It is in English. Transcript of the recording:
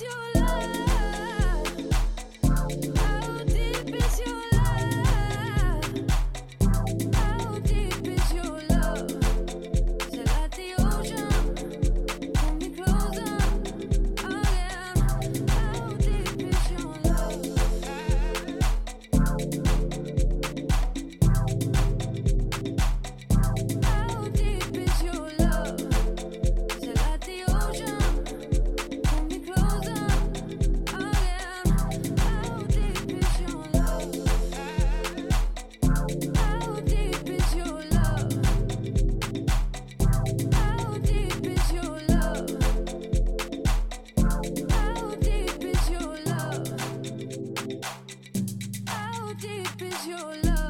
you deep is your love?